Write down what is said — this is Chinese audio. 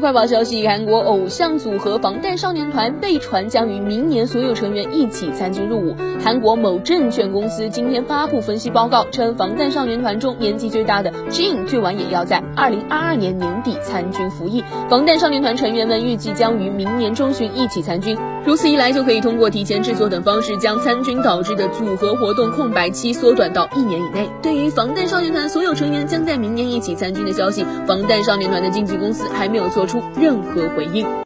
快报消息，韩国偶像组合防弹少年团被传将于明年所有成员一起参军入伍。韩国某证券公司今天发布分析报告称，防弹少年团中年纪最大的 Jin 最晚也要在二零二二年年底参军服役。防弹少年团成员们预计将于明年中旬一起参军，如此一来就可以通过提前制作等方式，将参军导致的组合活动空白期缩短到一年以内。对于防弹少年团所有成员将在明年一起参军的消息，防弹少年团的经纪公司还没有做出任何回应。